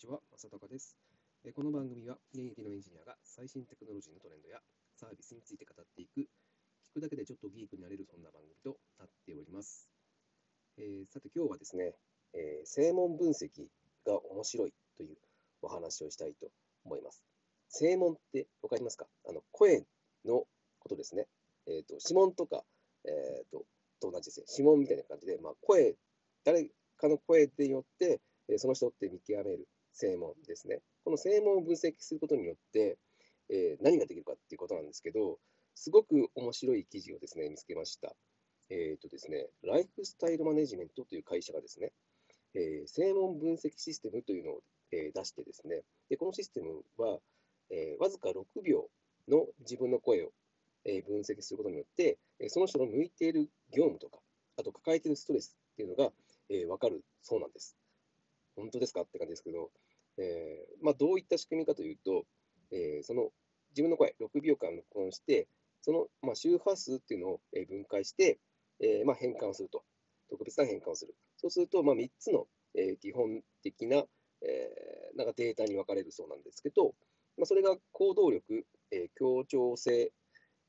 ちは、正隆です。この番組は現役のエンジニアが最新テクノロジーのトレンドやサービスについて語っていく、聞くだけでちょっとギークになれるそんな番組となっております。えーさて今日はですね、えー声紋分析が面白いというお話をしたいと思います。声紋ってわかりますか？あの声のことですね。えっ、と、指紋とか、えっ、と、と同じですね。指紋みたいな感じで、まあ、声、誰かの声によって、その人って見極める声紋ですね。この声紋を分析することによって、えー何ができるかっていうことなんですけど、すごく面白い記事をですね、見つけました。えっ、とですね、ライフスタイルマネジメントという会社がですね、えー声紋分析システムというのを、えー出してですね、でこのシステムは、えーわずか6秒の自分の声を、えー分析することによって、えーその人の向いている業務とか、あと抱えているストレスっていうのが、えーわかるそうなんです。本当ですかって感じですけど、えーまあ、どういった仕組みかというと、えーその自分の声、6秒間録音して、その、まあ、周波数っていうのを分解して、えーまあ、変換をすると。特別な変換をする。そうすると、まあ、3つの、え基本的な、えなんかデータに分かれるそうなんですけど、まあ、それが行動力、え協調性、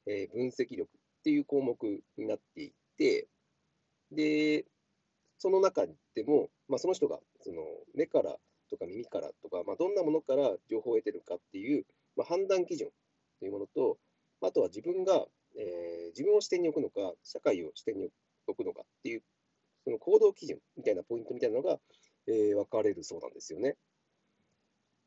え分析力っていう項目になっていて、で、その中でも、まあ、その人がその目からとか耳からとか、まあ、どんなものから情報を得てるかっていう、まあ、判断基準というものと、あとは自分が、えー自分を視点に置くのか、社会を視点に置くのかっていう、その行動基準みたいなポイントみたいなのが、えー分かれるそうなんですよね。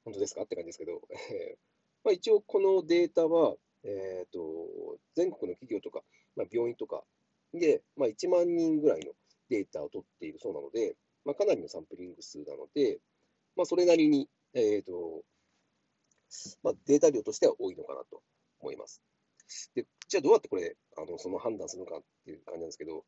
本当ですか？って感じですけど、まあ、一応このデータは、えー、と全国の企業とか、まあ、病院とかで、まあ、1万人ぐらいのデータを取っているそうなので、まあ、かなりのサンプリング数なので、まあ、それなりに、えーとまあ、データ量としては多いのかなと思います。でじゃあどうやってこれあのその判断するのかっていう感じなんですけど、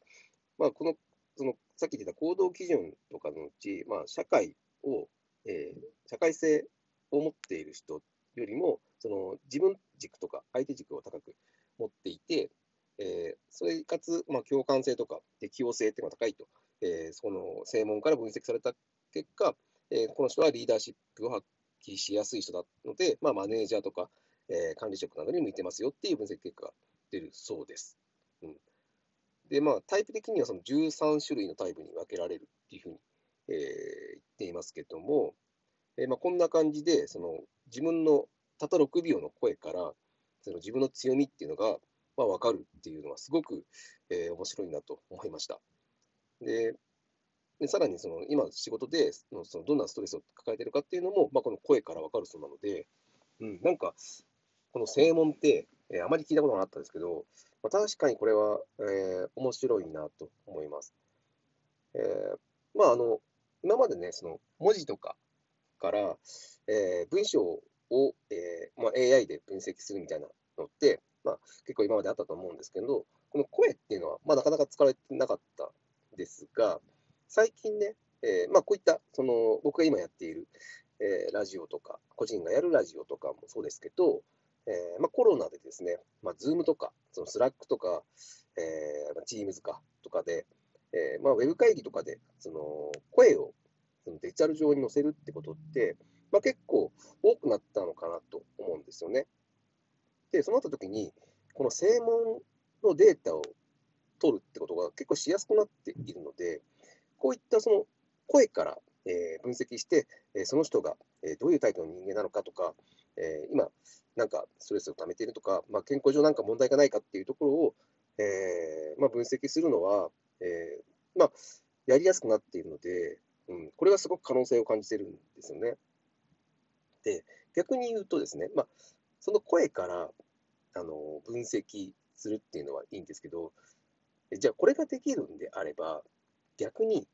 まあ、このそのさっき言った行動基準とかのうち、まあ、社会を、えー社会性を持っている人よりもその自分軸とか相手軸を高く持っていて、えーそれかつ、まあ、共感性とか適応性っていうのが高いと、えーその正門から分析された結果、えーこの人はリーダーシップを発揮しやすい人なので、まあ、マネージャーとか、えー管理職などに向いてますよっていう分析結果が出るそうです。うん、で、まあ、タイプ的にはその13種類のタイプに分けられるっていうふうに、えー言っていますけども、えーまあ、こんな感じで、その自分のたった6秒の声から、その自分の強みっていうのが、まあ、分かるっていうのはすごく、えー面白いなと思いました。で、でさらにその今仕事でそのそのどんなストレスを抱えているかっていうのも、まあ、この声から分かるそうなので、うん、なんかこの正門って、えーあまり聞いたことなかったんですけど、まあ、確かにこれは、えー面白いなと思います。えーまあ、あの今までね、その文字とかから、えー文章を、えーまあ、AI で分析するみたいなのって、まあ、結構今まであったと思うんですけど、この声っていうのは、まあ、なかなか使われてなかったですが、最近ね、えーまあ、こういったその僕が今やっている、えーラジオとか、個人がやるラジオとかもそうですけど、えーまあ、コロナでですね、まあ、Zoom とか、その Slack とか、えーまあ、Teams かとかで、えーまあ、ウェブ会議とかでその声をそのデジタル上に載せるってことって、まあ、結構多くなったのかなと思うんですよね。で、そうなった時に、この声紋のデータを取るってことが結構しやすくなっているので、こういったその声から、えー分析して、えーその人が、えーどういうタイプの人間なのかとか、えー今、なんかストレスを溜めているとか、まあ、健康上なんか問題がないかっていうところを、えーまあ、分析するのは、えーまあ、やりやすくなっているので、うん、これがすごく可能性を感じてるんですよね。で、逆に言うとですね、まあ、その声からあの分析するっていうのはいいんですけど、じゃあこれができるんであれば、逆に、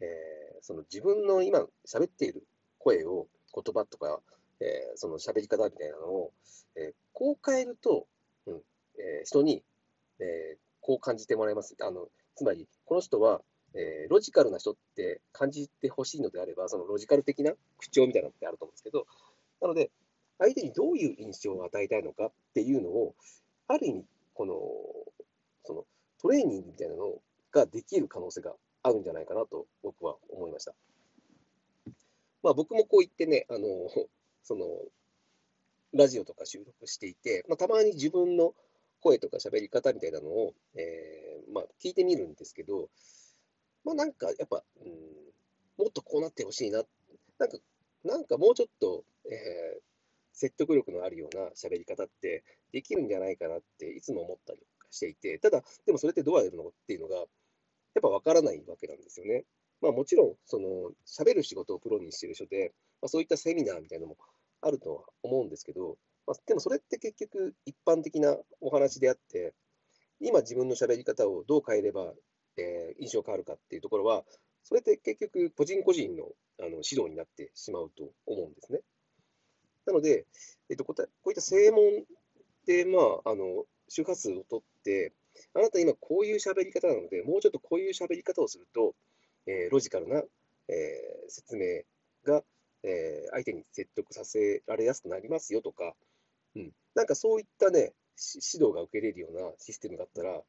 えーその自分の今喋っている声を、言葉とか、えーその喋り方みたいなのを、えーこう変えると、うんえー人に、えーこう感じてもらえます。あのつまり、この人は、えーロジカルな人って感じてほしいのであれば、そのロジカル的な口調みたいなのってあると思うんですけど、なので、相手にどういう印象を与えたいのかっていうのを、ある意味、この、そのトレーニングみたいなのができる可能性があるんじゃないかなと僕は思いました。まあ、僕もこう言ってね、あの、その、ラジオとか収録していて、まあ、たまに自分の声とか喋り方みたいなのを、えー、まあ、聞いてみるんですけど、まあ、なんかやっぱ、うん、もっとこうなってほしいな、なんか、なんかもうちょっと、えー、説得力のあるような喋り方ってできるんじゃないかなっていつも思ったりしていて、ただ、でもそれってどうやるのっていうのが、やっぱわからないわけなんですよね。まあもちろん、その、喋る仕事をプロにしている人で、まあ、そういったセミナーみたいなのもあるとは思うんですけど、まあ、でもそれって結局一般的なお話であって、今自分の喋り方をどう変えれば、えー、印象変わるかっていうところは、それって結局個人個人のあの指導になってしまうと思うんですね。なので、えっと、こういった正門で、まあ、あの周波数を取って、あなた今こういう喋り方なので、もうちょっとこういう喋り方をすると、えー、ロジカルな、えー、説明が、えー、相手に説得させられやすくなりますよとか、うん、なんかそういったね、指導が受けれるようなシステムがあったら、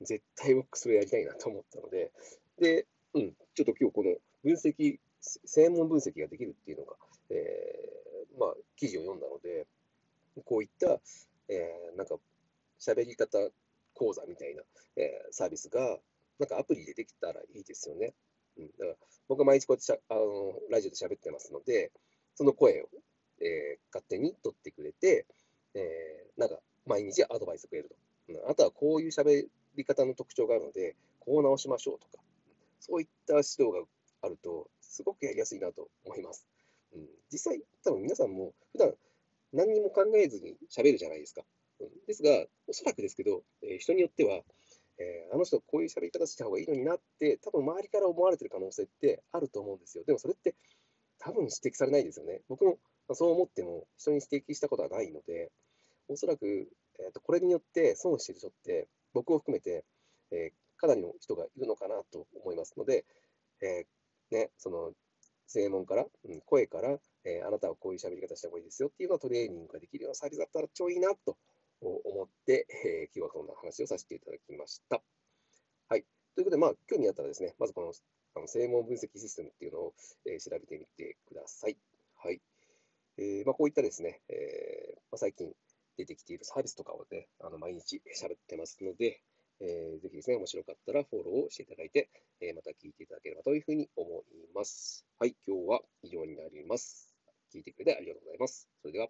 絶対僕それやりたいなと思ったので、で、うん、ちょっと今日この分析、専門分析ができるっていうのが、えー、まあ、記事を読んだので、こういった、えー、なんか、喋り方講座みたいな、えー、サービスが、なんかアプリでできたらいいですよね。うん、だから僕は毎日こうやってしゃあのラジオで喋ってますので、その声を、えー、勝手に取ってくれて、えー、なんか毎日アドバイスくれると。うん、あとはこういう喋り方の特徴があるので、こう直しましょうとか、そういった指導があると、すごくやりやすいなと思います。うん、実際、多分皆さんも普段何にも考えずに喋るじゃないですか。うん、ですが、おそらくですけど、えー、人によっては、えー、あの人こういう喋り方した方がいいのになって、多分周りから思われてる可能性ってあると思うんですよ。でもそれって多分指摘されないですよね。僕もそう思っても人に指摘したことはないので、おそらく、えーと、これによって損している人って、僕を含めて、えー、かなりの人がいるのかなと思いますので、えー、ね、その正門から、うん、声から、えー、あなたはこういう喋り方した方がいいですよっていうのをトレーニングができるようなサービスだったら超いいなと思って、えー、今日はこんな話をさせていただきました。はい。ということで、まあ、興味あったらですね、まずこのあの正門分析システムっていうのを、えー、調べてみてください。はい。えーまあ、こういったですね、えーまあ、最近出てきているサービスとかをね、あの毎日喋ってますので、えー、ぜひですね、面白かったらフォローをしていただいて、えー、また聞いていただければというふうに思います。はい、今日は以上になります。聞いてくれてありがとうございます。それでは。